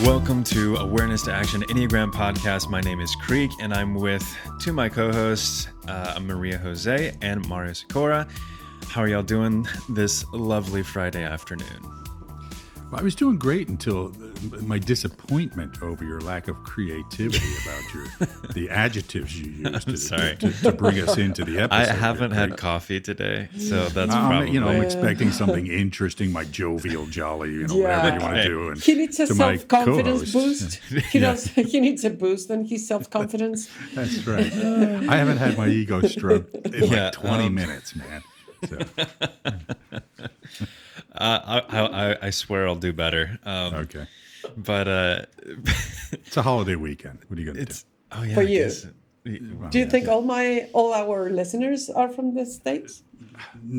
Welcome to Awareness to Action Enneagram podcast. My name is Creek, and I'm with two of my co-hosts, uh, Maria Jose and Mario Sikora. How are y'all doing this lovely Friday afternoon? I was doing great until my disappointment over your lack of creativity about your the adjectives you used to, sorry. To, to, bring us into the episode. I haven't had coffee today, so that's um, probably you know I'm expecting something interesting, my jovial, jolly, you know, Yeah. whatever you want to do. And He needs a self confidence boost. He does. He needs a boost in his self confidence. That's right. I haven't had my ego stroked in Yeah, like 20 um, minutes, man. So, Uh, I, I, I swear I'll do better. Um, okay, But uh, it's a holiday weekend. What are you going to do? oh yeah. For I you. guess- Do you think all my all our listeners are from the states?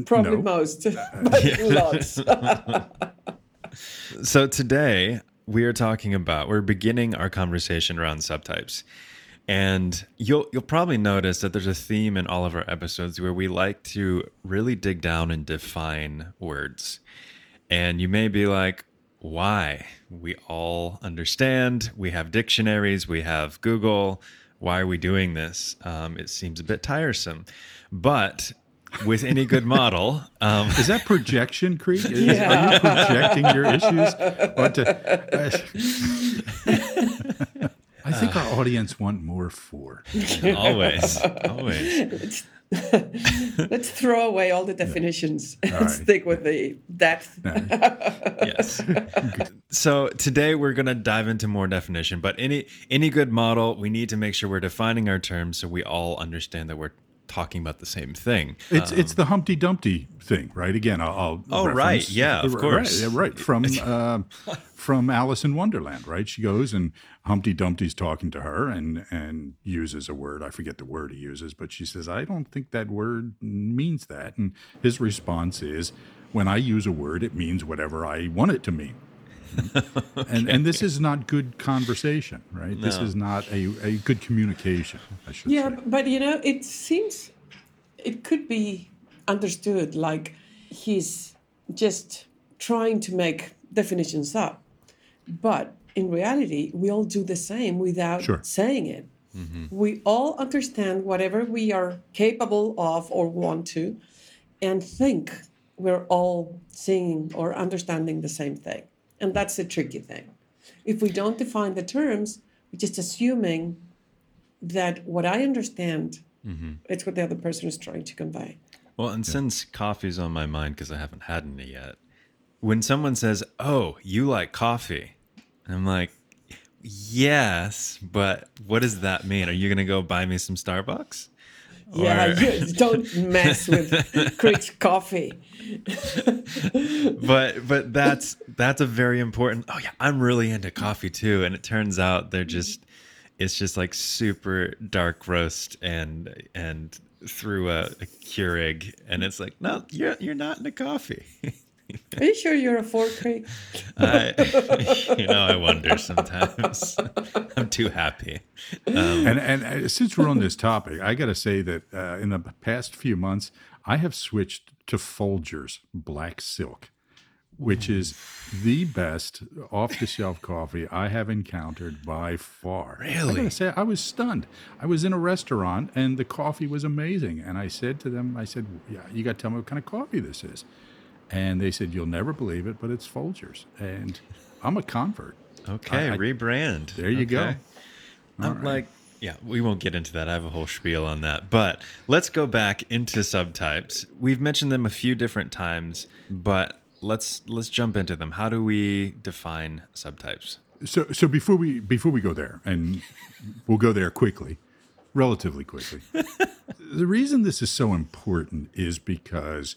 Probably no. most, but lots. So today we are talking about we're beginning our conversation around subtypes. And you'll you'll probably notice that there's a theme in all of our episodes where we like to really dig down and define words. And you may be like, why? We all understand. We have dictionaries, we have Google. Why are we doing this? Um, it seems a bit tiresome. But with any good model, um, Is that projection, Creek? Is, Yeah. Are you projecting your issues? onto- I think our audience want more for. always, always. Let's throw away all the definitions and right. stick with the depth. yes. so today we're going to dive into more definition, but any any good model, we need to make sure we're defining our terms so we all understand that we're talking about the same thing. It's it's the Humpty Dumpty thing, right? Again, I'll. I'll Oh, right. Yeah, of course. Right, right. From uh, from Alice in Wonderland, right? She goes and Humpty Dumpty's talking to her and and uses a word. I forget the word he uses, but she says, "I don't think that word means that." And his response is, "When I use a word, it means whatever I want it to mean." And and this is not good conversation, right? This is not a, a good communication. I should Yeah, say. but you know, it seems it could be understood like he's just trying to make definitions up. But in reality, we all do the same without Sure. saying it. Mm-hmm. We all understand whatever we are capable of or want to, and think we're all seeing or understanding the same thing. And that's the tricky thing. If we don't define the terms, we're just assuming that what I understand, mm-hmm. it's what the other person is trying to convey. Well, and since coffee's on my mind because I haven't had any yet, when someone says, "Oh, you like coffee," I'm like, "Yes, but what does that mean? Are you going to go buy me some Starbucks?" Yeah, Or- you don't mess with Creek's coffee. but but that's that's a very important oh yeah i'm really into coffee too and it turns out they're mm-hmm. just it's just like super dark roast and and through a, a keurig and it's like no you're you're not into coffee Are you sure you're a four, Creek? I, you know i wonder sometimes i'm too happy um, and and uh, since we're on this topic, I got to say that uh, in the past few months, I have switched to Folgers Black Silk, which is the best off-the-shelf coffee I have encountered by far. I got Really? to say, I was stunned. I was in a restaurant and the coffee was amazing, and I said to them, I said, "Yeah, you got to tell me what kind of coffee this is." And they said, "You'll never believe it, but it's Folgers." And I'm a convert. okay I- I- rebrand There you go. Okay. I'm um, like, yeah, we won't get into that. I have a whole spiel on that. But let's go back into subtypes. We've mentioned them a few different times, but let's let's jump into them. How do we define subtypes? So, so before we before we go there, and we'll go there quickly, relatively quickly. the reason this is so important is because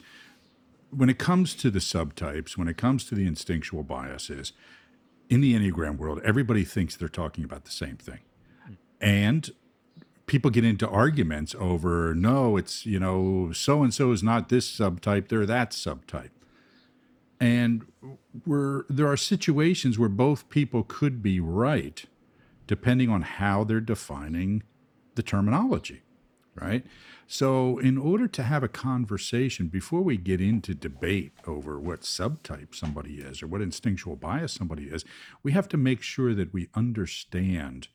when it comes to the subtypes, when it comes to the instinctual biases in the Enneagram world, everybody thinks they're talking about the same thing, and people get into arguments over no, it's you know so and so is not this subtype, they're that subtype. And we're, there are situations where both people could be right depending on how they're defining the terminology right? So, in order to have a conversation, before we get into debate over what subtype somebody is or what instinctual bias somebody is, we have to make sure that we understand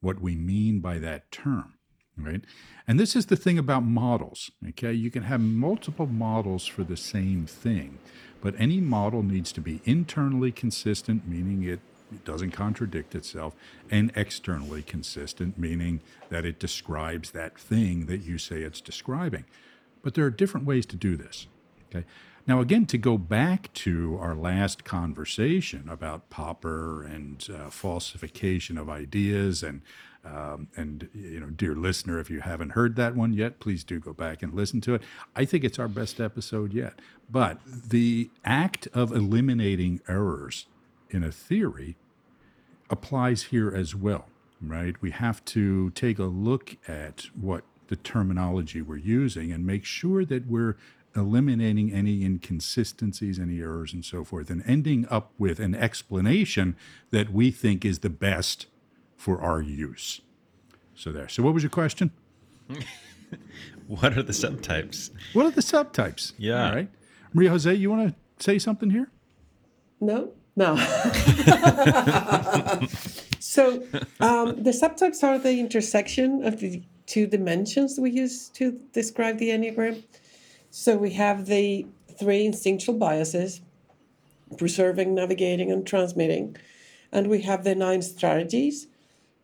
what we mean by that term, right? And this is the thing about models, okay? You can have multiple models for the same thing, but any model needs to be internally consistent, meaning it it doesn't contradict itself, and externally consistent, meaning that it describes that thing that you say it's describing. But there are different ways to do this. Okay. Now, again, to go back to our last conversation about Popper and uh, falsification of ideas, and um, and you know, dear listener, if you haven't heard that one yet, please do go back and listen to it. I think it's our best episode yet. But the act of eliminating errors in a theory applies here as well, right? We have to take a look at what the terminology we're using and make sure that we're eliminating any inconsistencies, any errors, and so forth, and ending up with an explanation that we think is the best for our use. So, there. So, what was your question? what are the subtypes? What are the subtypes? Yeah. All right. Maria Jose, you want to say something here? No, no. so um, the subtypes are the intersection of the two dimensions we use to describe the Enneagram. So we have the three instinctual biases preserving, navigating, and transmitting. And we have the nine strategies.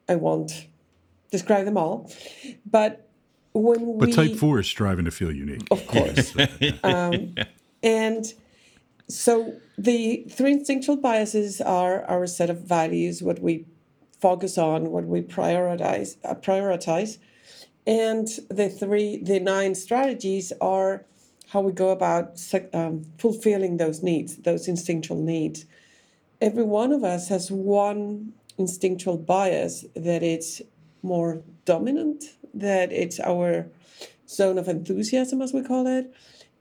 I won't describe them all. But when But we. type four is striving to feel unique. Of course. um, and so the three instinctual biases are our set of values, what we focus on, what we prioritize, uh, prioritize, and the three, the nine strategies are how we go about um, fulfilling those needs, those instinctual needs. Every one of us has one instinctual bias that it's more dominant, that it's our zone of enthusiasm, as we call it,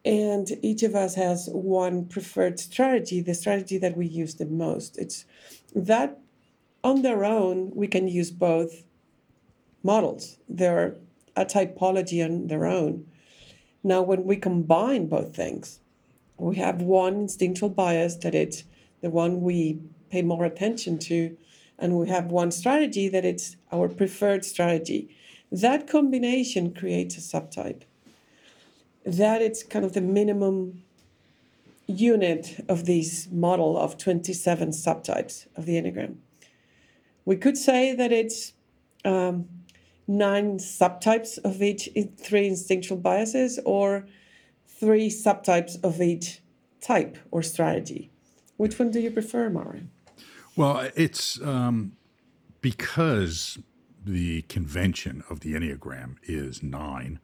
and each of us has one preferred strategy the strategy that we use the most. It's that on their own we can use both models. They're a typology on their own. Now when we combine both things we have one instinctual bias that it's the one we pay more attention to and we have one strategy that it's our preferred strategy. That combination creates a subtype that it's kind of the minimum unit of this model of 27 subtypes of the Enneagram. We could say that it's um, nine subtypes of each three instinctual biases or three subtypes of each type or strategy. Which one do you prefer, Mario? Well, it's um, because the convention of the Enneagram is nine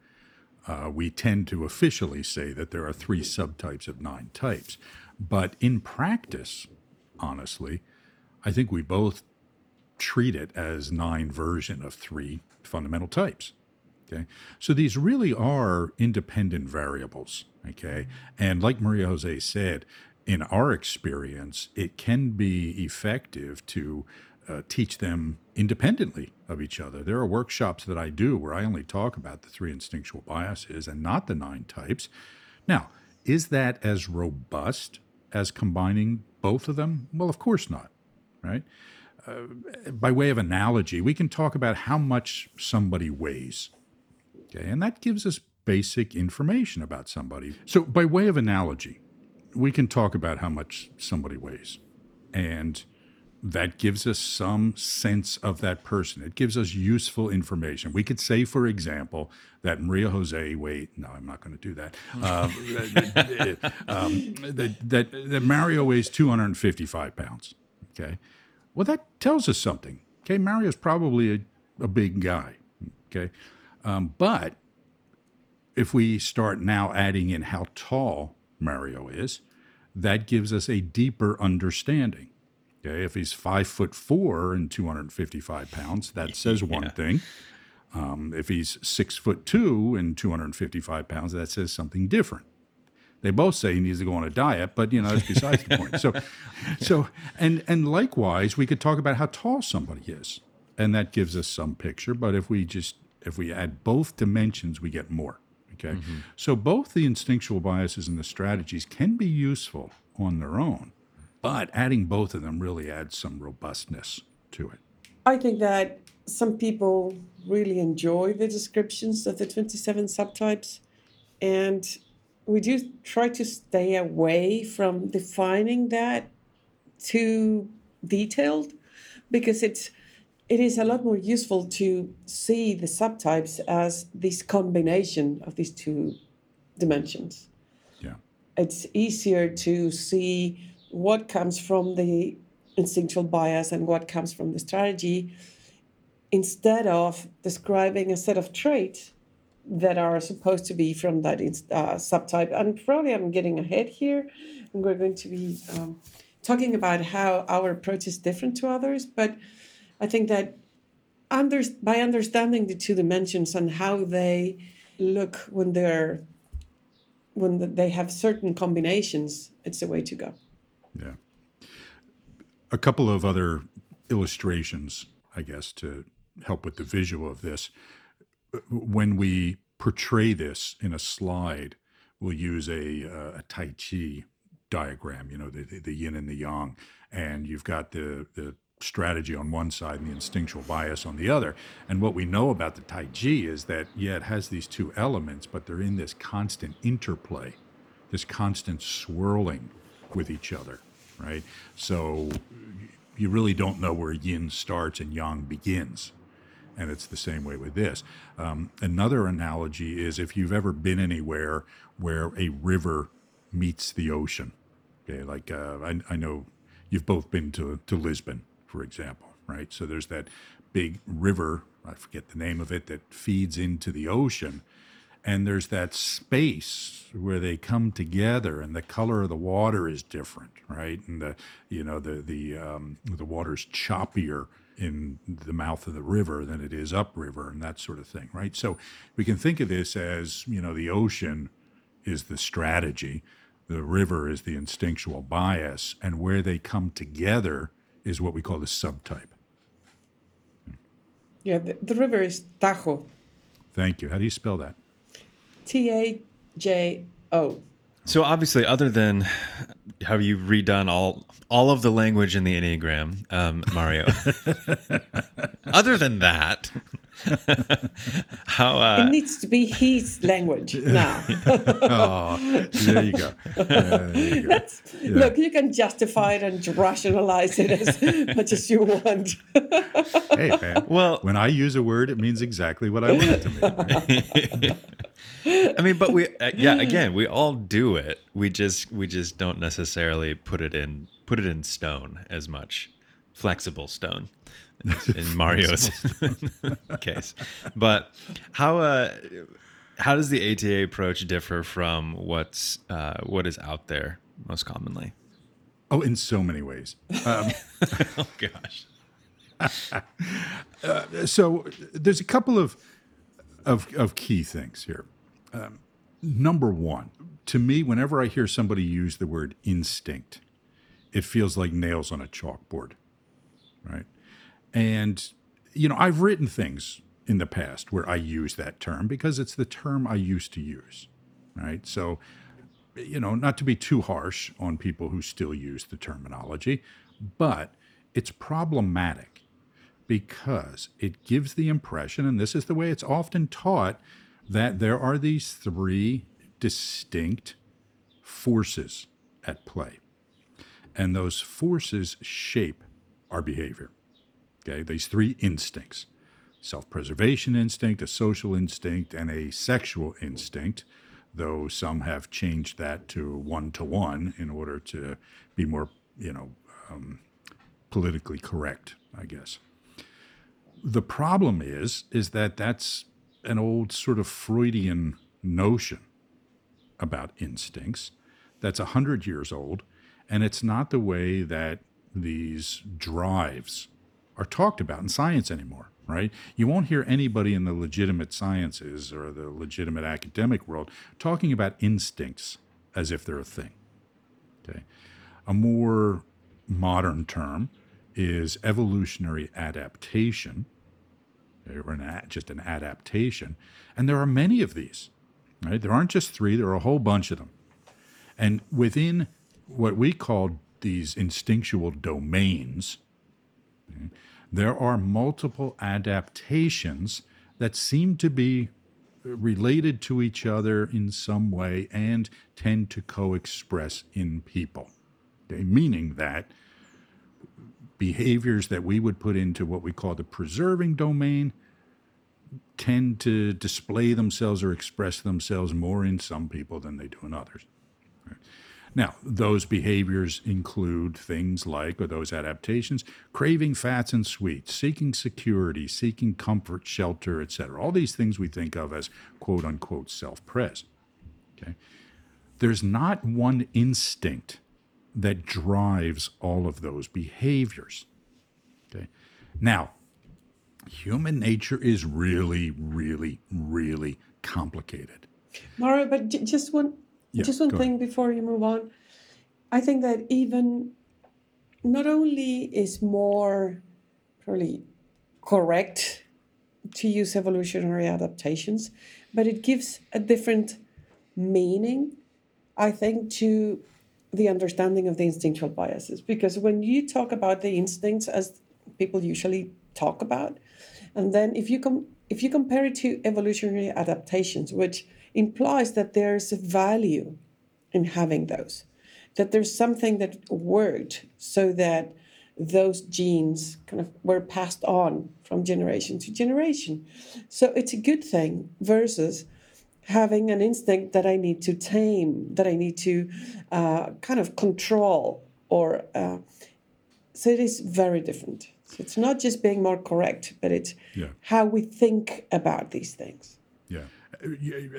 uh, we tend to officially say that there are three subtypes of nine types. But in practice, honestly, I think we both treat it as nine version of three fundamental types. Okay. So these really are independent variables. Okay. And like Maria Jose said, in our experience, it can be effective to uh, teach them independently of each other. There are workshops that I do where I only talk about the three instinctual biases and not the nine types. Now, is that as robust as combining both of them? Well, of course not, right? Uh, by way of analogy, we can talk about how much somebody weighs. Okay, and that gives us basic information about somebody. So, by way of analogy, we can talk about how much somebody weighs. And that gives us some sense of that person. It gives us useful information. We could say, for example, that Maria Jose, wait, no, I'm not going to do that. Um, um, that, that, that Mario weighs 255 pounds. Okay. Well, that tells us something. Okay. Mario's probably a, a big guy. Okay. Um, but if we start now adding in how tall Mario is, that gives us a deeper understanding. Okay, if he's five foot four and 255 pounds, that says one yeah. thing. Um, if he's six foot two and 255 pounds, that says something different. They both say he needs to go on a diet, but you know that's besides the point. So, so and and likewise, we could talk about how tall somebody is, and that gives us some picture. But if we just If we add both dimensions, we get more. Okay. So both the instinctual biases and the strategies can be useful on their own, but adding both of them really adds some robustness to it. I think that some people really enjoy the descriptions of the 27 subtypes, and we do try to stay away from defining that too detailed because it's it is a lot more useful to see the subtypes as this combination of these two dimensions. Yeah. It's easier to see what comes from the instinctual bias and what comes from the strategy instead of describing a set of traits that are supposed to be from that uh, subtype. And probably I'm getting ahead here, and we're going to be um, talking about how our approach is different to others. But I think that under, by understanding the two dimensions and how they look when they're when they have certain combinations, it's the way to go. Yeah. A couple of other illustrations, I guess, to help with the visual of this. When we portray this in a slide, we'll use a, uh, a Tai Chi diagram, you know, the, the, yin and the yang, and you've got the, the strategy on one side and the instinctual bias on the other. And what we know about the Tai Chi is that, yeah, it has these two elements, but they're in this constant interplay, this constant swirling with each other, right? So you really don't know where yin starts and yang begins. And it's the same way with this. Um, another analogy is if you've ever been anywhere where a river meets the ocean. Okay, like uh, I, I know you've both been to, to Lisbon, for example, right? So there's that big river, I forget the name of it, that feeds into the ocean. And there's that space where they come together, and the color of the water is different, right? And the you know the the um, the water's choppier in the mouth of the river than it is upriver, and that sort of thing, right? So we can think of this as you know the ocean is the strategy, the river is the instinctual bias, and where they come together is what we call the subtype. Yeah, the, the river is Tajo. Thank you. How do you spell that? T A J O. So obviously, other than have you redone all all of the language in the Enneagram, um, Mario? other than that, how uh, it needs to be his language now. oh, there you go. Uh, there you go. Yeah. Look, you can justify it and rationalize it as much as you want. hey, man. Well, when I use a word, it means exactly what I want it to mean. I mean, but we, uh, yeah, again, we all do it. We just, we just don't necessarily put it in, put it in stone as much, flexible stone, in Mario's case. But how, uh, how does the ATA approach differ from what's, uh, what is out there most commonly? Oh, in so many ways. Um, oh gosh. uh, so there's a couple of, of of key things here. Um, number one, to me, whenever I hear somebody use the word instinct, it feels like nails on a chalkboard, right? And, you know, I've written things in the past where I use that term because it's the term I used to use, right? So, you know, not to be too harsh on people who still use the terminology, but it's problematic because it gives the impression, and this is the way it's often taught, that there are these three distinct forces at play. And those forces shape our behavior. Okay, these three instincts self preservation instinct, a social instinct, and a sexual instinct, though some have changed that to one to one in order to be more, you know, um, politically correct, I guess. The problem is, is that that's an old sort of Freudian notion about instincts that's a hundred years old, and it's not the way that these drives are talked about in science anymore, right? You won't hear anybody in the legitimate sciences or the legitimate academic world talking about instincts as if they're a thing. Okay. A more modern term is evolutionary adaptation, or an, just an adaptation. And there are many of these, right? There aren't just three, there are a whole bunch of them. And within what we call these instinctual domains, there are multiple adaptations that seem to be related to each other in some way and tend to co express in people. Okay? Meaning that behaviors that we would put into what we call the preserving domain tend to display themselves or express themselves more in some people than they do in others. Right? Now, those behaviors include things like, or those adaptations, craving fats and sweets, seeking security, seeking comfort, shelter, etc. All these things we think of as quote unquote self pres. Okay? There's not one instinct that drives all of those behaviors. Okay? Now, human nature is really, really, really complicated. Mario, but j- just one, Yeah, just one thing before you move on. I think that even not only is more probably correct to use evolutionary adaptations, but it gives a different meaning, I think, to the understanding of the instinctual biases. Because when you talk about the instincts as people usually talk about, and then if you com- if you compare it to evolutionary adaptations, which implies that there's a value in having those, that there's something that worked so that those genes kind of were passed on from generation to generation. So it's a good thing versus having an instinct that I need to tame, that I need to uh, kind of control, or uh, so it is very different. So it's not just being more correct, but it's Yeah. how we think about these things. Yeah,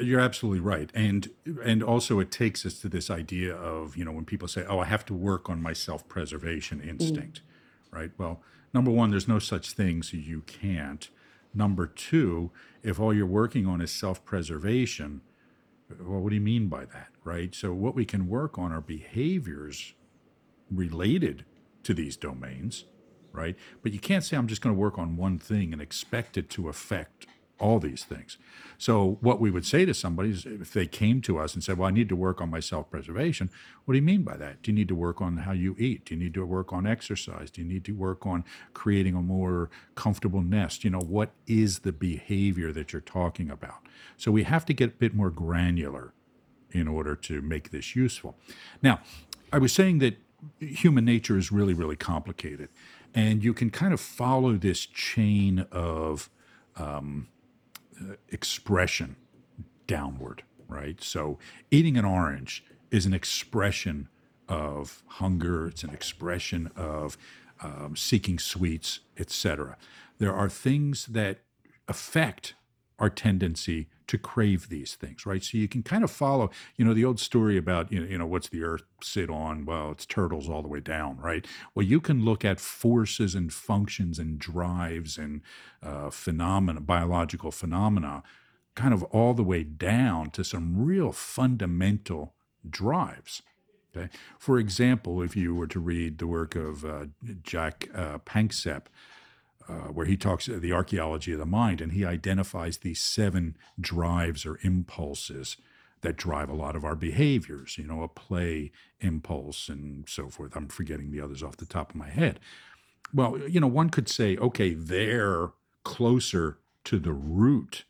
you're absolutely right, and and also it takes us to this idea of you know when people say, "Oh, I have to work on my self-preservation instinct," right? Well, number one, there's no such thing, so you can't. Number two, if all you're working on is self-preservation, well, what do you mean by that, right? So what we can work on are behaviors related to these domains, right? But you can't say I'm just going to work on one thing and expect it to affect all these things. So what we would say to somebody is if they came to us and said, "Well, I need to work on my self-preservation." What do you mean by that? Do you need to work on how you eat? Do you need to work on exercise? Do you need to work on creating a more comfortable nest? You know, what is the behavior that you're talking about? So we have to get a bit more granular in order to make this useful. Now, I was saying that human nature is really, really complicated, and you can kind of follow this chain of um, expression downward, right? So, eating an orange is an expression of hunger, it's an expression of um, seeking sweets, etc. There are things that affect our tendency to crave these things, right? So you can kind of follow, you know, the old story about, you know, you know, what's the earth sit on? Well, it's turtles all the way down, right? Well, you can look at forces and functions and drives and uh, phenomena, biological phenomena, kind of all the way down to some real fundamental drives. Okay. For example, if you were to read the work of uh, Jaak uh, Panksepp, uh, where he talks uh, the archaeology of the mind, and he identifies these seven drives or impulses that drive a lot of our behaviors. You know, a play impulse and so forth. I'm forgetting the others off the top of my head. Well, you know, one could say, okay, they're closer to the root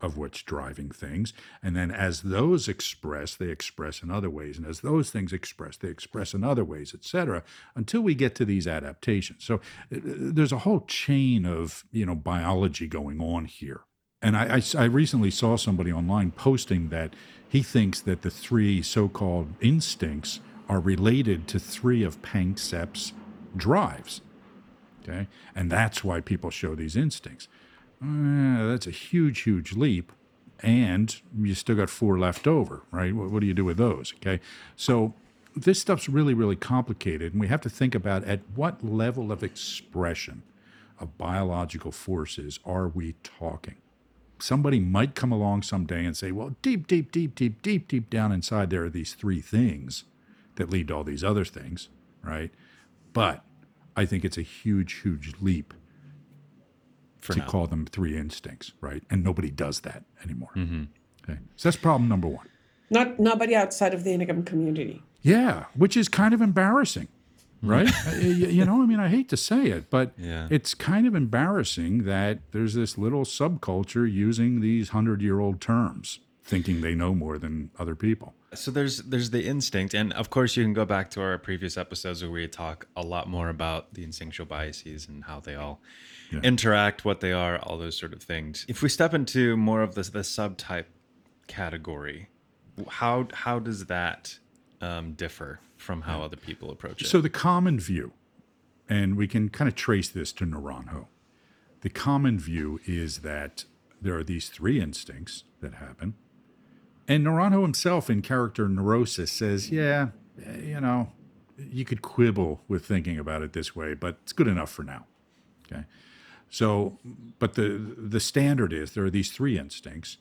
of what's driving things. And then as those express, they express in other ways. And as those things express, they express in other ways, et cetera, until we get to these adaptations. So uh, there's a whole chain of, you know, biology going on here. And I, I, I recently saw somebody online posting that he thinks that the three so-called instincts are related to three of Panksepp's drives. Okay. And that's why people show these instincts. Uh, that's a huge, huge leap. And you still got four left over, right? What, what do you do with those? Okay. So this stuff's really, really complicated. And we have to think about at what level of expression of biological forces are we talking? Somebody might come along someday and say, well, deep, deep, deep, deep, deep, deep down inside, there are these three things that lead to all these other things, right? But I think it's a huge, huge leap For to now. call them three instincts, right? And nobody does that anymore. Okay, so that's problem number one. Not nobody outside of the Enneagram community. Yeah, which is kind of embarrassing, right? Uh, you know, I mean, I hate to say it, but Yeah. it's kind of embarrassing that there's this little subculture using these hundred-year-old terms, thinking they know more than other people. So there's there's the instinct, and of course you can go back to our previous episodes where we talk a lot more about the instinctual biases and how they all interact, what they are, all those sort of things. If we step into more of this the subtype category, how how does that um, differ from how other people approach it? So the common view, and we can kind of trace this to Naranjo. The common view is that there are these three instincts that happen. And Naranjo himself in character Neurosis says, yeah, eh, you know, you could quibble with thinking about it this way, but it's good enough for now. Okay. So, but the the standard is there are these three instincts,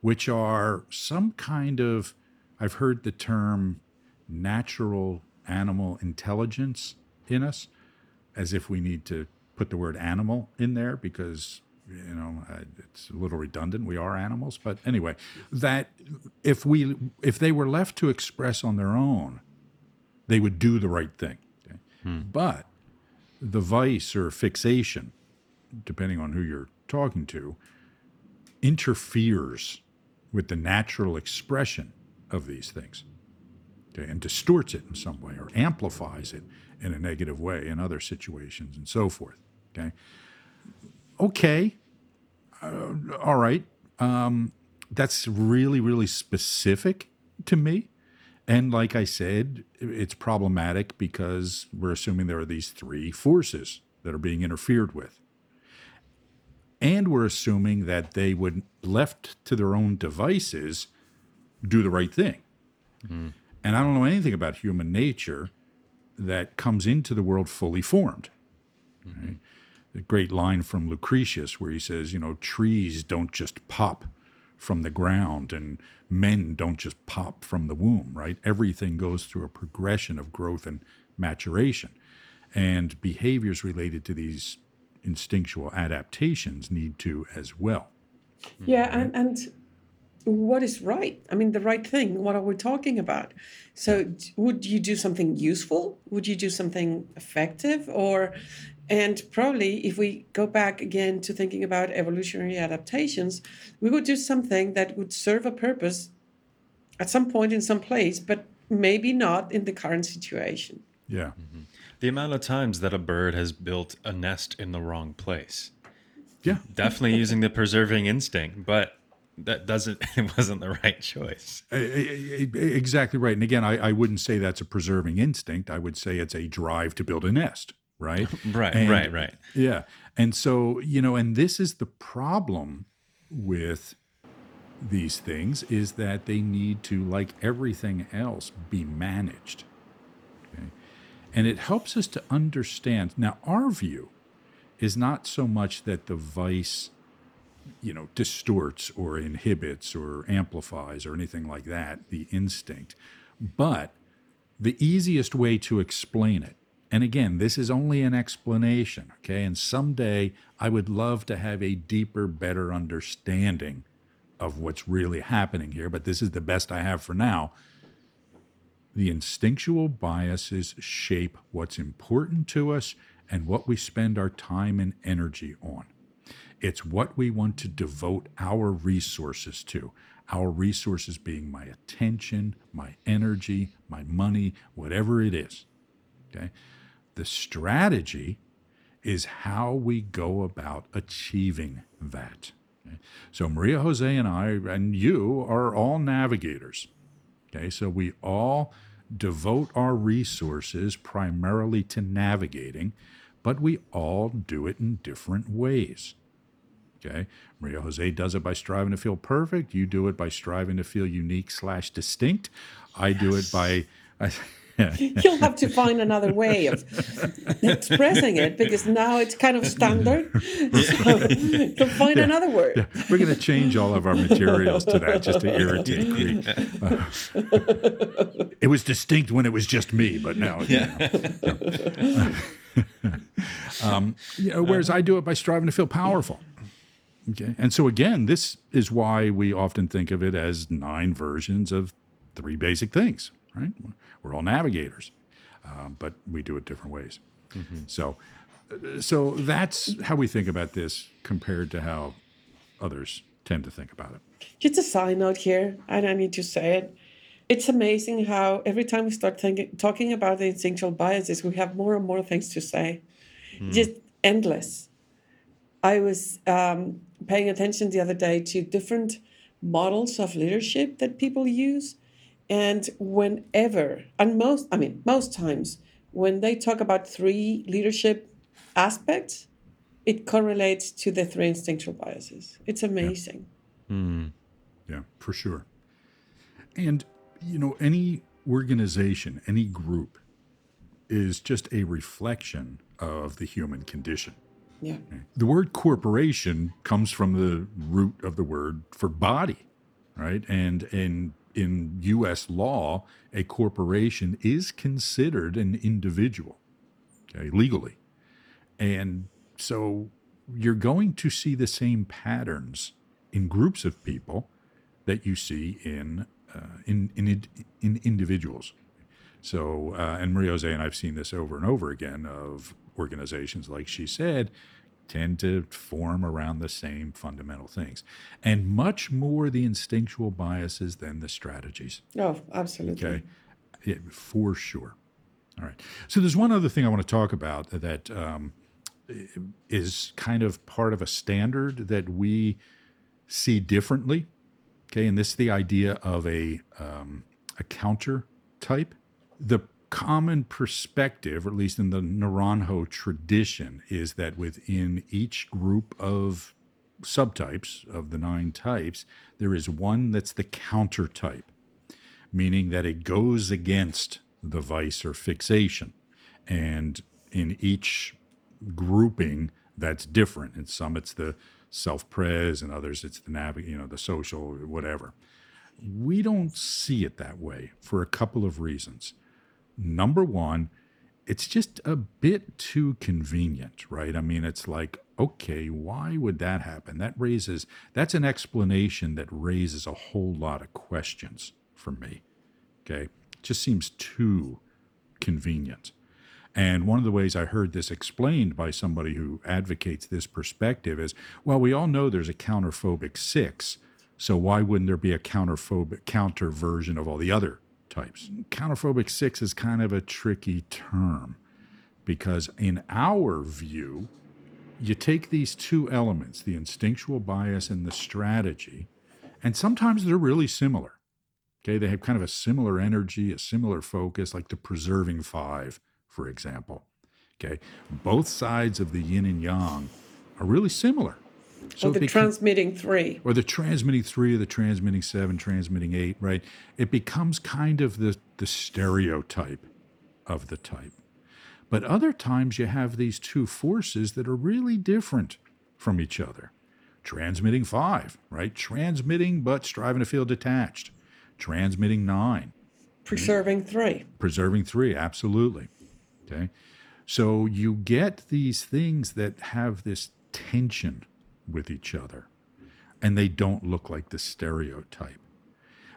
which are some kind of I've heard the term natural animal intelligence in us, as if we need to put the word animal in there because you know it's a little redundant. We are animals, but anyway, that if we if they were left to express on their own, they would do the right thing. okay? Hmm. But the vice or fixation, depending on who you're talking to, interferes with the natural expression of these things okay, and distorts it in some way or amplifies it in a negative way in other situations and so forth. Okay. Okay. Uh, all right. Um, that's really, really specific to me. And like I said, it's problematic because we're assuming there are these three forces that are being interfered with. And we're assuming that they would, left to their own devices, do the right thing. And I don't know anything about human nature that comes into the world fully formed. right? Great line from Lucretius where he says, you know, trees don't just pop from the ground and men don't just pop from the womb, right? Everything goes through a progression of growth and maturation. And behaviors related to these instinctual adaptations need to as well. Yeah, and, and what is right? I mean, the right thing. What are we talking about? So, would you do something useful? Would you do something effective? Or, and probably if we go back again to thinking about evolutionary adaptations, we would do something that would serve a purpose at some point in some place, but maybe not in the current situation. Yeah. Mm-hmm. the amount of times that a bird has built a nest in the wrong place. Yeah. Definitely using the preserving instinct, but that doesn't it wasn't the right choice. Exactly right. And again, I, I wouldn't say that's a preserving instinct. I would say it's a drive to build a nest, right? Right, And- right, right. Yeah. And so, you know, and this is the problem with these things is that they need to, like everything else, be managed. Okay. And it helps us to understand. Now, our view is not so much that the vice, you know, distorts or inhibits or amplifies or anything like that, the instinct, but the easiest way to explain it. And again, this is only an explanation, okay? And someday I would love to have a deeper, better understanding of what's really happening here, but this is the best I have for now. The instinctual biases shape what's important to us and what we spend our time and energy on. It's what we want to devote our resources to. Our resources being my attention, my energy, my money, whatever it is. Okay. The strategy is how we go about achieving that. Okay? So Maria Jose and I and you are all navigators. Okay, so we all devote our resources primarily to navigating, but we all do it in different ways. Okay, Maria Jose does it by striving to feel perfect. You do it by striving to feel unique slash distinct. I do it by. You'll have to find another way of expressing it because now it's kind of standard. So, so find another word. We're going to change all of our materials to that just to irritate Creek. Uh, it was distinct when it was just me, but now. Yeah. Um, you know, whereas I do it by striving to feel powerful. Okay. And so, again, this is why we often think of it as nine versions of three basic things, right? We're all navigators, um, but we do it different ways. Mm-hmm. So, so that's how we think about this compared to how others tend to think about it. Just a side note here, and I need to say it. It's amazing how every time we start thinking, talking about the instinctual biases, we have more and more things to say. Mm. Just endless. I was um, paying attention the other day to different models of leadership that people use. And whenever, and most, I mean, most times, when they talk about three leadership aspects, it correlates to the three instinctual biases. It's amazing. Yeah. Mm. yeah, for sure. And, you know, any organization, any group is just a reflection of the human condition. Yeah. The word corporation comes from the root of the word for body, right? And in in US law, a corporation is considered an individual, okay, legally. And so you're going to see the same patterns in groups of people that you see in uh, in, in in individuals. So, uh, and Maria Jose and I've seen this over and over again of organizations, like she said, tend to form around the same fundamental things, and much more the instinctual biases than the strategies. Oh, absolutely. Okay, yeah, for sure. All right. So there's one other thing I want to talk about that um, is kind of part of a standard that we see differently. Okay, and this is the idea of a um, a counter type. The common perspective, or at least in the Naranjo tradition, is that within each group of subtypes of the nine types, there is one that's the counter type, meaning that it goes against the vice or fixation. And in each grouping, that's different. In some, it's the self-pres, and others, it's the nav, you know, the social, whatever. We don't see it that way for a couple of reasons. Number one, it's just a bit too convenient, right? I mean, it's like, okay, why would that happen? That raises, that's an explanation that raises a whole lot of questions for me. Okay. Just seems too convenient. And one of the ways I heard this explained by somebody who advocates this perspective is well, we all know there's a counterphobic six. So why wouldn't there be a counterphobic counter version of all the other types. Counterphobic six is kind of a tricky term because, in our view, you take these two elements, the instinctual bias and the strategy, and sometimes they're really similar. Okay, they have kind of a similar energy, a similar focus, like the preserving five, for example. Okay, both sides of the yin and yang are really similar. So or the transmitting three. Or the transmitting three, or the transmitting seven, transmitting eight, right? It becomes kind of the, the stereotype of the type. But other times you have these two forces that are really different from each other. Transmitting five, right? Transmitting but striving to feel detached. Transmitting nine. Preserving three. Preserving three, absolutely. Okay. So you get these things that have this tension with each other. And they don't look like the stereotype.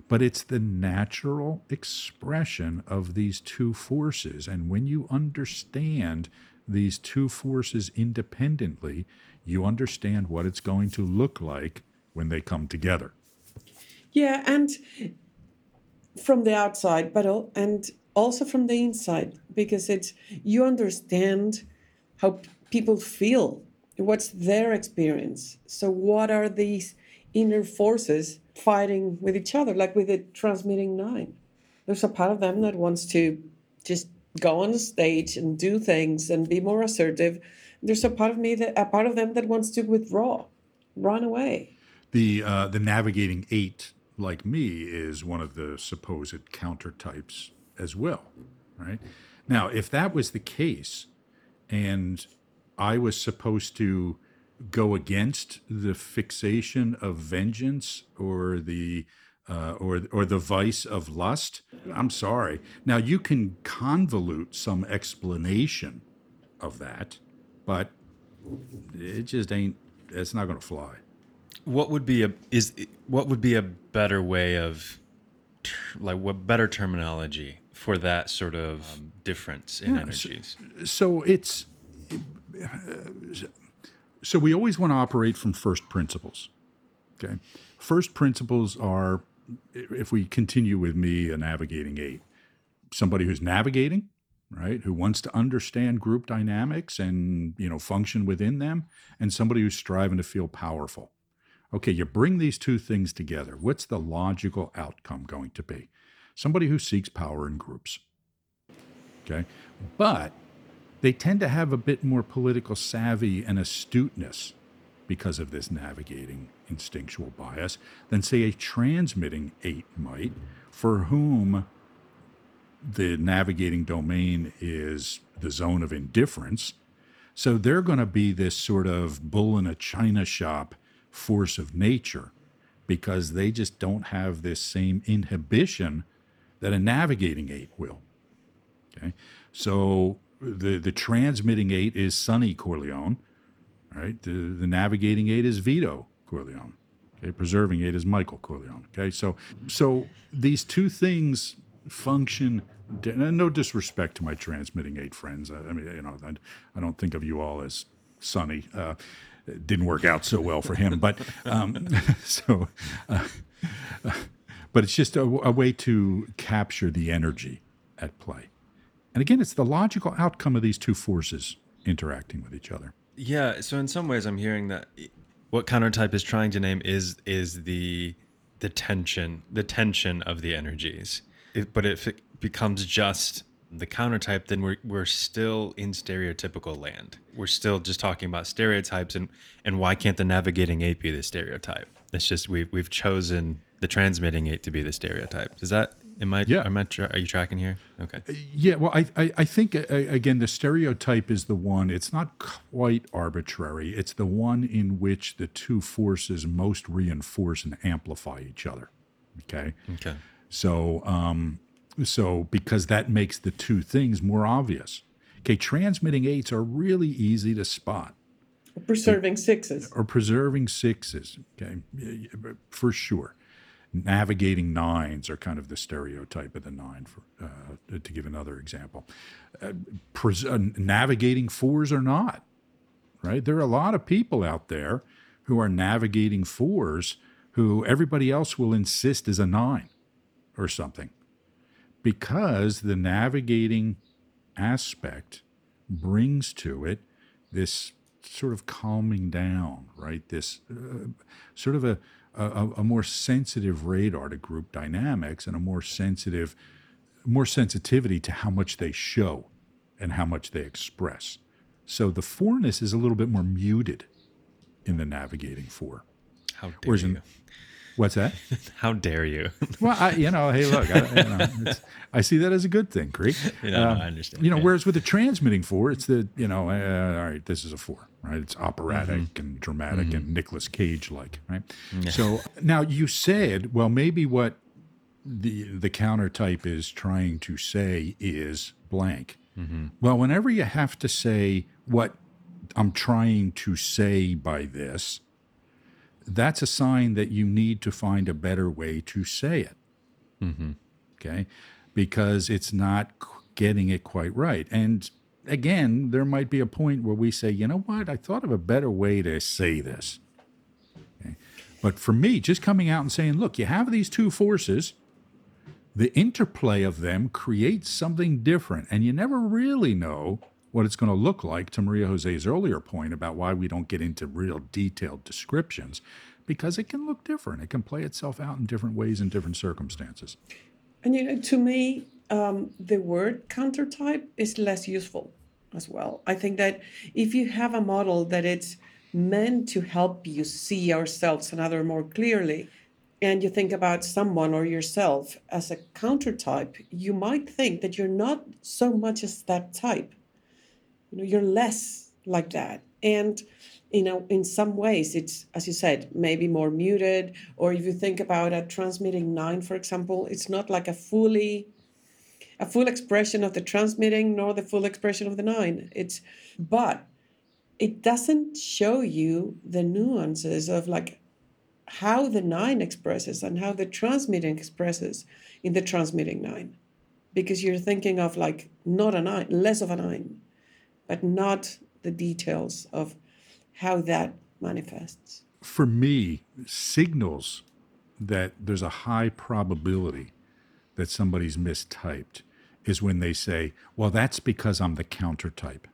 But it's the natural expression of these two forces. And when you understand these two forces independently, you understand what it's going to look like when they come together. Yeah, and from the outside, but and also from the inside, because it's you understand how people feel what's their experience? So what are these inner forces fighting with each other like with the transmitting nine? There's a part of them that wants to just go on stage and do things and be more assertive. There's a part of me that a part of them that wants to withdraw run away. The uh, the navigating eight like me is one of the supposed counter types as well right? Now if that was the case and I was supposed to go against the fixation of vengeance or the uh, or or the vice of lust. I'm sorry. Now you can convolute some explanation of that, but it just ain't. It's not going to fly. What would be a is what would be a better way of like what better terminology for that sort of um, difference in Yeah, so- energies? So it's so we always want to operate from first principles. Okay, first principles are if we continue with me a navigating eight, somebody who's navigating, right, who wants to understand group dynamics and you know function within them, and somebody who's striving to feel powerful. Okay, you bring these two things together. What's the logical outcome going to be? Somebody who seeks power in groups. Okay, but they tend to have a bit more political savvy and astuteness because of this navigating instinctual bias than, say, a transmitting eight might, for whom the navigating domain is the zone of indifference. So they're going to be this sort of bull in a china shop force of nature because they just don't have this same inhibition that a navigating eight will. Okay, so the the transmitting eight is Sonny Corleone, right? The the navigating eight is Vito Corleone. Okay, preserving eight is Michael Corleone. Okay, so so these two things function. No disrespect to my transmitting eight friends. I, I mean, you know, I, I don't think of you all as Sonny. Uh, it didn't work out so well for him, but um, so. Uh, but it's just a, a way to capture the energy at play. And again, it's the logical outcome of these two forces interacting with each other. Yeah, so in some ways, I'm hearing that what countertype is trying to name is is the the tension, the tension of the energies. But if it becomes just the countertype, then we're we're still in stereotypical land. We're still just talking about stereotypes, and and why can't the navigating eight be the stereotype? It's just we we've chosen the transmitting eight to be the stereotype. Is that am I Yeah. am I tra- are you tracking here? Okay. Yeah, well, I, I, I think, uh, again, the stereotype is the one, it's not quite arbitrary. It's the one in which the two forces most reinforce and amplify each other. Okay. Okay. So, um, so because that makes the two things more obvious. Okay, transmitting eights are really easy to spot. Preserving sixes. or preserving sixes, okay, Yeah, yeah, but for sure. Navigating nines are kind of the stereotype of the nine, for, uh, to give another example. Uh, pres- uh, navigating fours are not, right? There are a lot of people out there who are navigating fours who everybody else will insist is a nine or something because the navigating aspect brings to it this sort of calming down, right? This uh, sort of a, a a more sensitive radar to group dynamics and a more sensitive, more sensitivity to how much they show and how much they express. So the fourness is a little bit more muted in the navigating four. How dare Whereas in- you? What's that? How dare you? Well, I, you know, hey, look, I, you know, it's, I see that as a good thing, Creek. You know, no, I understand. You know, Yeah. whereas with the transmitting four, it's the you know, uh, all right, this is a four, right? It's operatic Mm-hmm. and dramatic and Nicolas Cage like, right? So now you said, well, maybe what the the counter type is trying to say is blank. Mm-hmm. Well, whenever you have to say what I'm trying to say by this, that's a sign that you need to find a better way to say it. Mm-hmm. Okay. Because it's not getting it quite right. And again, there might be a point where we say, you know what? I thought of a better way to say this. Okay. But for me, just coming out and saying, look, you have these two forces, the interplay of them creates something different. And you never really know what it's going to look like, to María José's earlier point about why we don't get into real detailed descriptions, because it can look different. It can play itself out in different ways in different circumstances. And you know, to me, um, the word countertype is less useful as well. I think that if you have a model that it's meant to help you see ourselves and other more clearly, and you think about someone or yourself as a countertype, you might think that you're not so much as that type. You're less like that. And you know, in some ways, it's as you said, maybe more muted. Or if you think about a transmitting nine, for example, it's not like a fully a full expression of the transmitting nor the full expression of the nine. It's but it doesn't show you the nuances of like how the nine expresses and how the transmitting expresses in the transmitting nine because you're thinking of like not a nine less of a nine but not the details of how that manifests For me, signals that there's a high probability that somebody's mistyped is when they say, well, that's because I'm the counter type.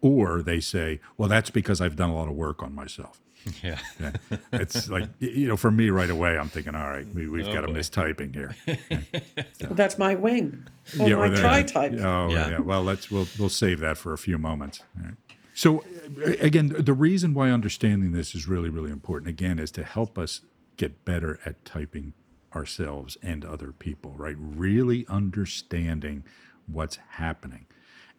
Or they say, well, that's because I've done a lot of work on myself. Yeah. Yeah. It's like, you know, for me right away, I'm thinking, all right, we, we've Oh, got a boy. mistyping here. that's my wing or my or the- tri type Oh, Yeah. yeah. Well, let's we'll we'll save that for a few moments. All right. So, uh, again, the reason why understanding this is really really important again is to help us get better at typing ourselves and other people. Right, really understanding what's happening.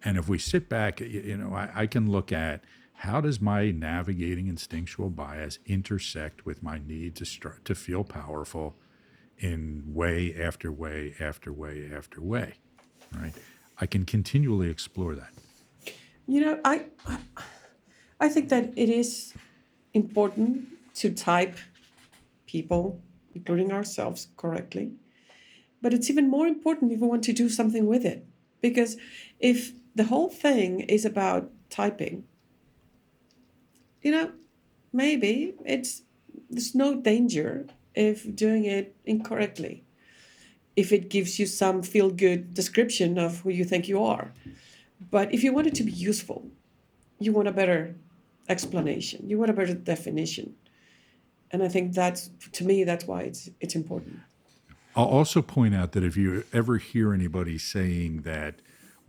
And if we sit back, you know, I, I can look at how does my navigating instinctual bias intersect with my need to start to feel powerful in way after way after way after way, right? I can continually explore that. You know, I I think that it is important to type people, including ourselves, correctly. But it's even more important if we want to do something with it. Because if the whole thing is about typing, you know, maybe it's there's no danger if doing it incorrectly. If it gives you some feel good description of who you think you are. But if you want it to be useful, you want a better explanation. You want a better definition. And I think that's to me that's why it's it's important. I'll also point out that if you ever hear anybody saying that,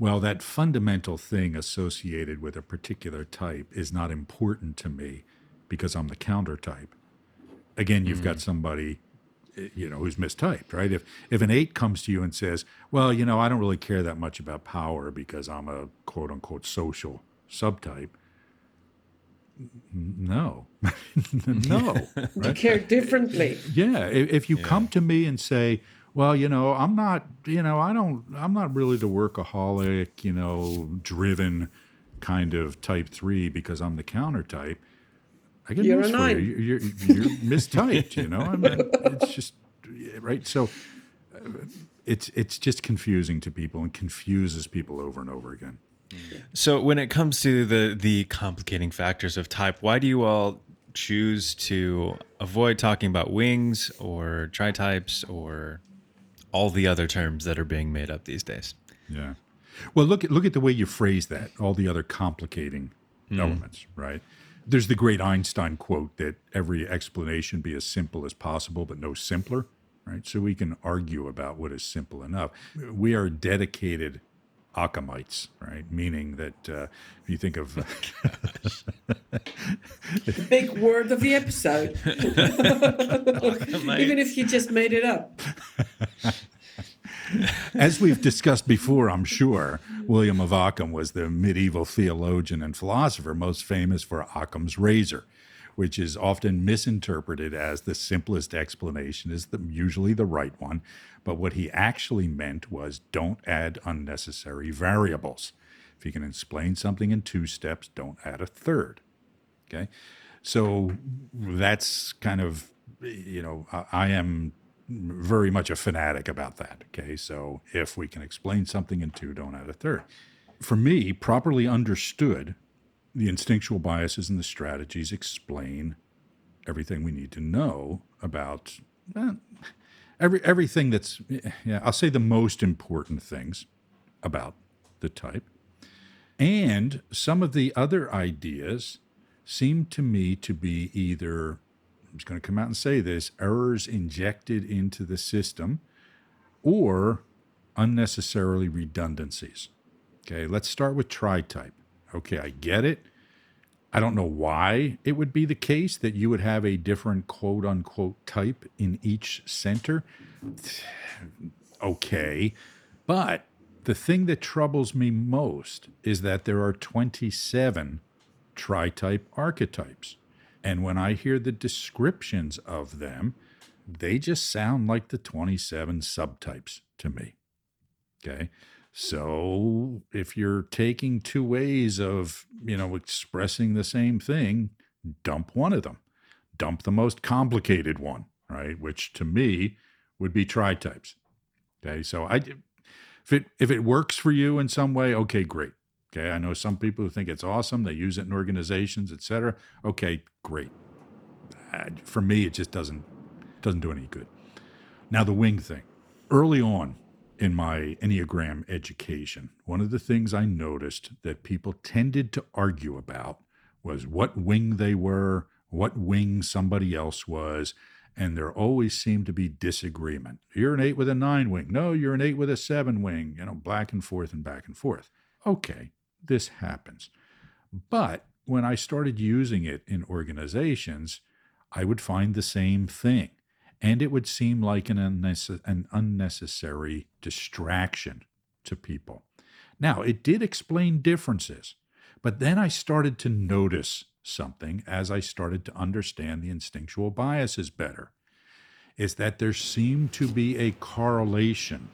well, that fundamental thing associated with a particular type is not important to me because I'm the counter type, again, you've got somebody eh, you know who's mistyped right? If if an eight comes to you and says well you know i don't really care that much about power because i'm a quote unquote social subtype N- no. No You care differently. yeah, if, if you come to me and say, "Well, you know, I'm not, you know, I don't, I'm not really the workaholic, you know, driven kind of type three because I'm the counter type," I get You're a news for nine. you. You're, you're mistyped. You know, I mean, it's just right. So uh, it's it's just confusing to people and confuses people over and over again. So when it comes to the the complicating factors of type, why do you all choose to avoid talking about wings or tri-types or all the other terms that are being made up these days? Yeah. Well, look at look at the way you phrase that. All the other complicating hmm. elements, right? There's the great Einstein quote that every explanation be as simple as possible, but no simpler, right? So we can argue about what is simple enough. We are dedicated Occamites, right? Meaning that uh, if you think of The big word of the episode. Even if you just made it up. As we've discussed before, I'm sure, William of Ockham was the medieval theologian and philosopher most famous for Occam's razor, which is often misinterpreted as the simplest explanation is the, usually the right one. But what he actually meant was don't add unnecessary variables. If you can explain something in two steps, don't add a third. Okay. So that's kind of, you know, I, am very much a fanatic about that. Okay. So if we can explain something in two, don't add a third. For me, properly understood, the instinctual biases and the strategies explain everything we need to know about eh, every everything that's yeah, I'll say the most important things about the type. And some of the other ideas seem to me to be either, I'm just going to come out and say this, errors injected into the system or unnecessarily redundancies. Okay, let's start with tri type. Okay, I get it. I don't know why it would be the case that you would have a different quote unquote type in each center. Okay, but the thing that troubles me most is that there are 27 tri type archetypes. And when I hear the descriptions of them, they just sound like the 27 subtypes to me. Okay. So if you're taking two ways of, you know, expressing the same thing, dump one of them. Dump the most complicated one, right? Which to me would be tri-types. Okay. So I if it if it works for you in some way, okay, great. Okay. I know some people who think it's awesome. They use it in organizations, etc. Okay, great. Uh, for me, it just doesn't doesn't do any good. Now the wing thing. Early on, in my Enneagram education, one of the things I noticed that people tended to argue about was what wing they were, what wing somebody else was, and there always seemed to be disagreement. You're an eight with a nine wing. No, you're an eight with a seven wing, you know, back and forth and back and forth. Okay, this happens. But when I started using it in organizations, I would find the same thing and it would seem like an, an unnecessary distraction to people. Now, it did explain differences, but then I started to notice something as I started to understand the instinctual biases better is that there seemed to be a correlation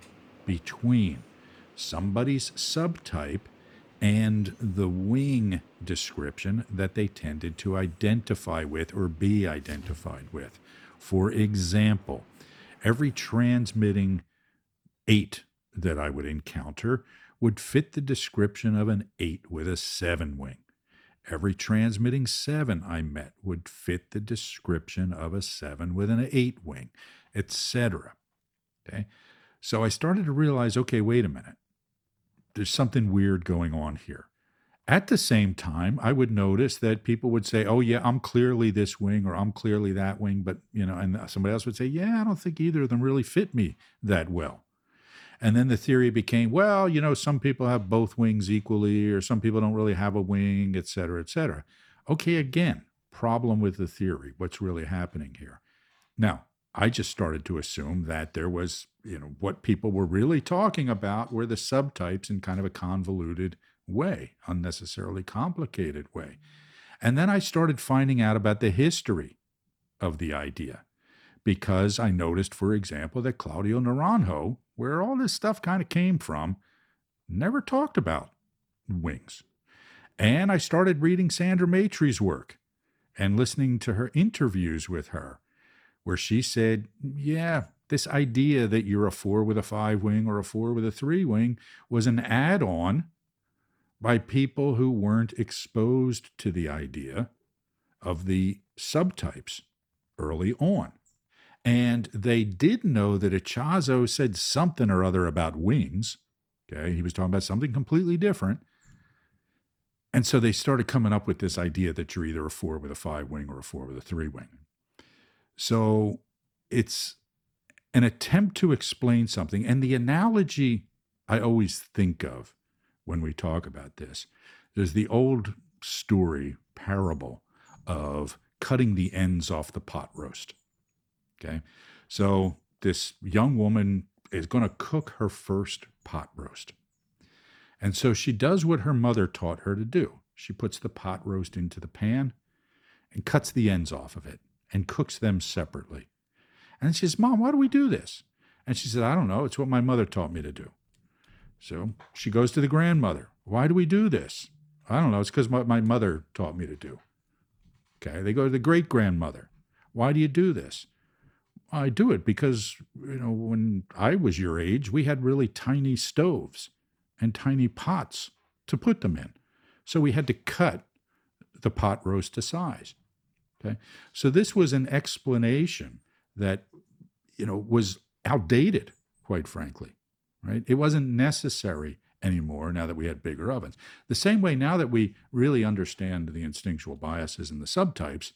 between somebody's subtype and the wing description that they tended to identify with or be identified with. For example, every transmitting eight that I would encounter would fit the description of an eight with a seven wing. Every transmitting seven I met would fit the description of a seven with an eight wing, etc. Okay. So I started to realize okay, wait a minute. There's something weird going on here. At the same time, I would notice that people would say, "Oh yeah, I'm clearly this wing or I'm clearly that wing," but you know, and uh, somebody else would say, "Yeah, I don't think either of them really fit me that well." And then the theory became, well, you know, some people have both wings equally, or some people don't really have a wing, et cetera, et cetera. Okay, again, problem with the theory. What's really happening here? Now, I just started to assume that there was, you know, what people were really talking about were the subtypes in kind of a convoluted way, unnecessarily complicated way. And then I started finding out about the history of the idea because I noticed, for example, that Claudio Naranjo, where all this stuff kind of came from, never talked about wings. And I started reading Sandra Maitri's work and listening to her interviews with her, where she said, Yeah, this idea that you're a four with a five wing or a four with a three wing was an add on by people who weren't exposed to the idea of the subtypes early on. And they did know that Ichazo said something or other about wings. Okay, he was talking about something completely different. And so they started coming up with this idea that you're either a four with a five wing or a four with a three wing. So it's an attempt to explain something. And the analogy I always think of when we talk about this. There's the old story, parable of cutting the ends off the pot roast. Okay. So this young woman is going to cook her first pot roast. And so she does what her mother taught her to do. She puts the pot roast into the pan and cuts the ends off of it and cooks them separately. And she says, Mom, why do we do this? And she said, I don't know. It's what my mother taught me to do. So she goes to the grandmother. Why do we do this? I don't know. It's because what my mother taught me to do. Okay. They go to the great grandmother. Why do you do this? I do it because, you know, when I was your age, we had really tiny stoves and tiny pots to put them in. So we had to cut the pot roast to size. Okay. So this was an explanation that, you know, was outdated, quite frankly right? It wasn't necessary anymore now that we had bigger ovens. The same way now that we really understand the instinctual biases and the subtypes,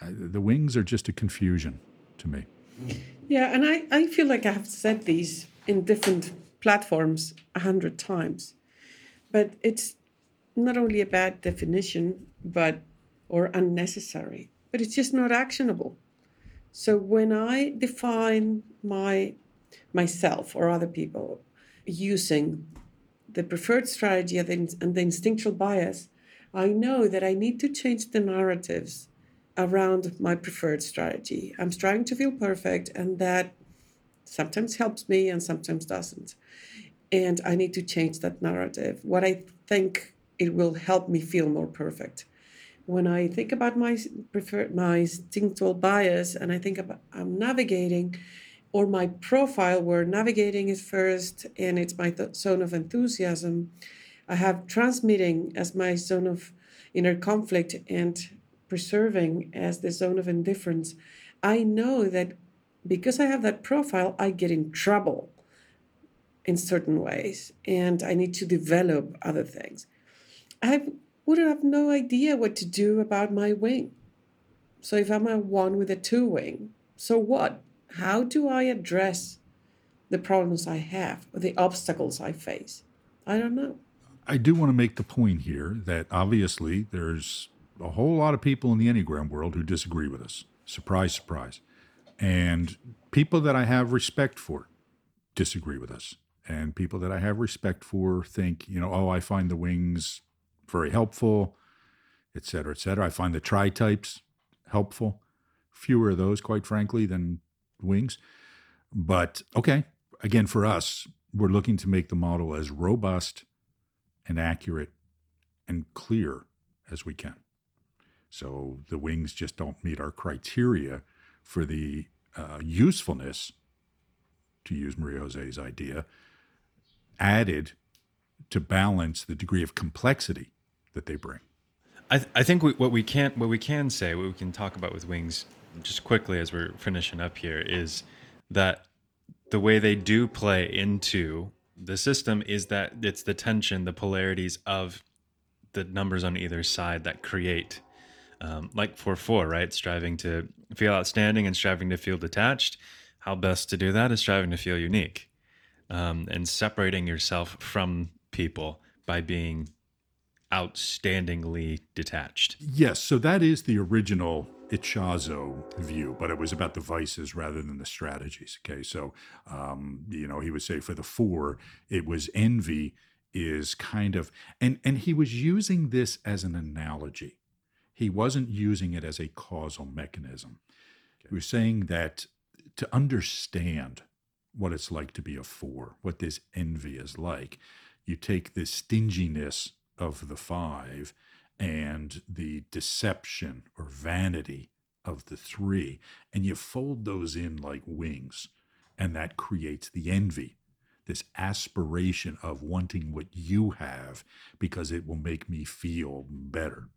uh, the wings are just a confusion to me. Yeah, and I, I feel like I have said these in different platforms a hundred times. But it's not only a bad definition, but or unnecessary, but it's just not actionable. So when I define my myself or other people using the preferred strategy and the instinctual bias, I know that I need to change the narratives around my preferred strategy. I'm trying to feel perfect, and that sometimes helps me and sometimes doesn't. and I need to change that narrative. What I think it will help me feel more perfect. When I think about my preferred, my instinctual bias, and I think about I'm navigating, or my profile where navigating is first, and it's my th- zone of enthusiasm. I have transmitting as my zone of inner conflict and preserving as the zone of indifference. I know that because I have that profile, I get in trouble in certain ways and I need to develop other things. I would have no idea what to do about my wing. So if I'm a one with a two wing, so what? How do I address the problems I have or the obstacles I face? I don't know. I do want to make the point here that obviously there's a whole lot of people in the Enneagram world who disagree with us. Surprise, surprise. And people that I have respect for disagree with us. And people that I have respect for think, you know, oh, I find the wings very helpful, et cetera, et cetera. I find the tri types helpful. Fewer of those, quite frankly, than wings. But okay, again, for us, we're looking to make the model as robust and accurate and clear as we can. So the wings just don't meet our criteria for the uh, usefulness, to use María José's idea, added to balance the degree of complexity that they bring. I, th- I think we, what we can what we can say, what we can talk about with wings, just quickly as we're finishing up here, is that the way they do play into the system is that it's the tension, the polarities of the numbers on either side that create, um, like for four, right? Striving to feel outstanding and striving to feel detached. How best to do that is striving to feel unique um, and separating yourself from people by being outstandingly detached. Yes, so that is the original Ichazo view, but it was about the vices rather than the strategies. Okay, so um, you know he would say for the four, it was envy is kind of and and he was using this as an analogy. He wasn't using it as a causal mechanism. He was saying that to understand what it's like to be a four, what this envy is like, you take the stinginess of the five and the deception or vanity of the three, and you fold those in like wings, and that creates the envy, this aspiration of wanting what you have because it will make me feel better.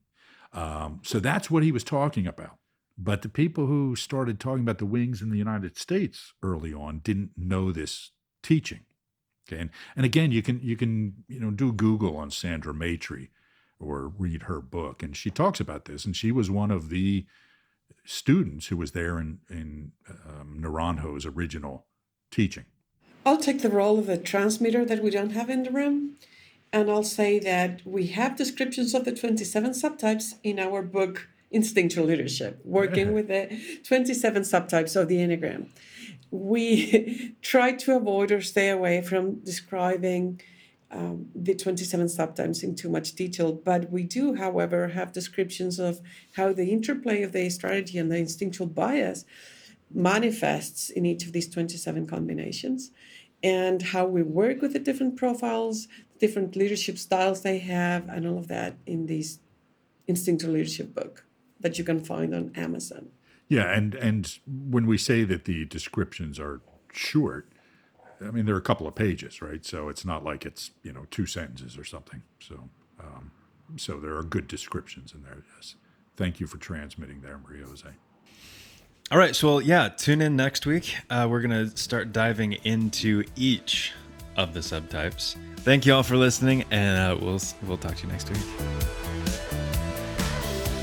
Um, so that's what he was talking about. But the people who started talking about the wings in the United States early on didn't know this teaching. Okay. And, and again, you can you can you know do Google on Sandra Maitri or read her book, and she talks about this. And she was one of the students who was there in in um, Naranjo's original teaching. I'll take the role of a transmitter that we don't have in the room, and I'll say that we have descriptions of the 27 subtypes in our book Instinctual Leadership, working with the 27 subtypes of the Enneagram we try to avoid or stay away from describing um, the 27 subtypes in too much detail, but we do, however, have descriptions of how the interplay of the strategy and the instinctual bias manifests in each of these 27 combinations and how we work with the different profiles, different leadership styles they have, and all of that in this instinctual leadership book that you can find on Amazon. Yeah, and and when we say that the descriptions are short, I mean there are a couple of pages, right? So it's not like it's you know two sentences or something. So um, so there are good descriptions in there. Yes, thank you for transmitting there, María José. All right, so yeah, tune in next week. Uh, we're gonna start diving into each of the subtypes. Thank you all for listening, and uh, we'll we'll talk to you next week.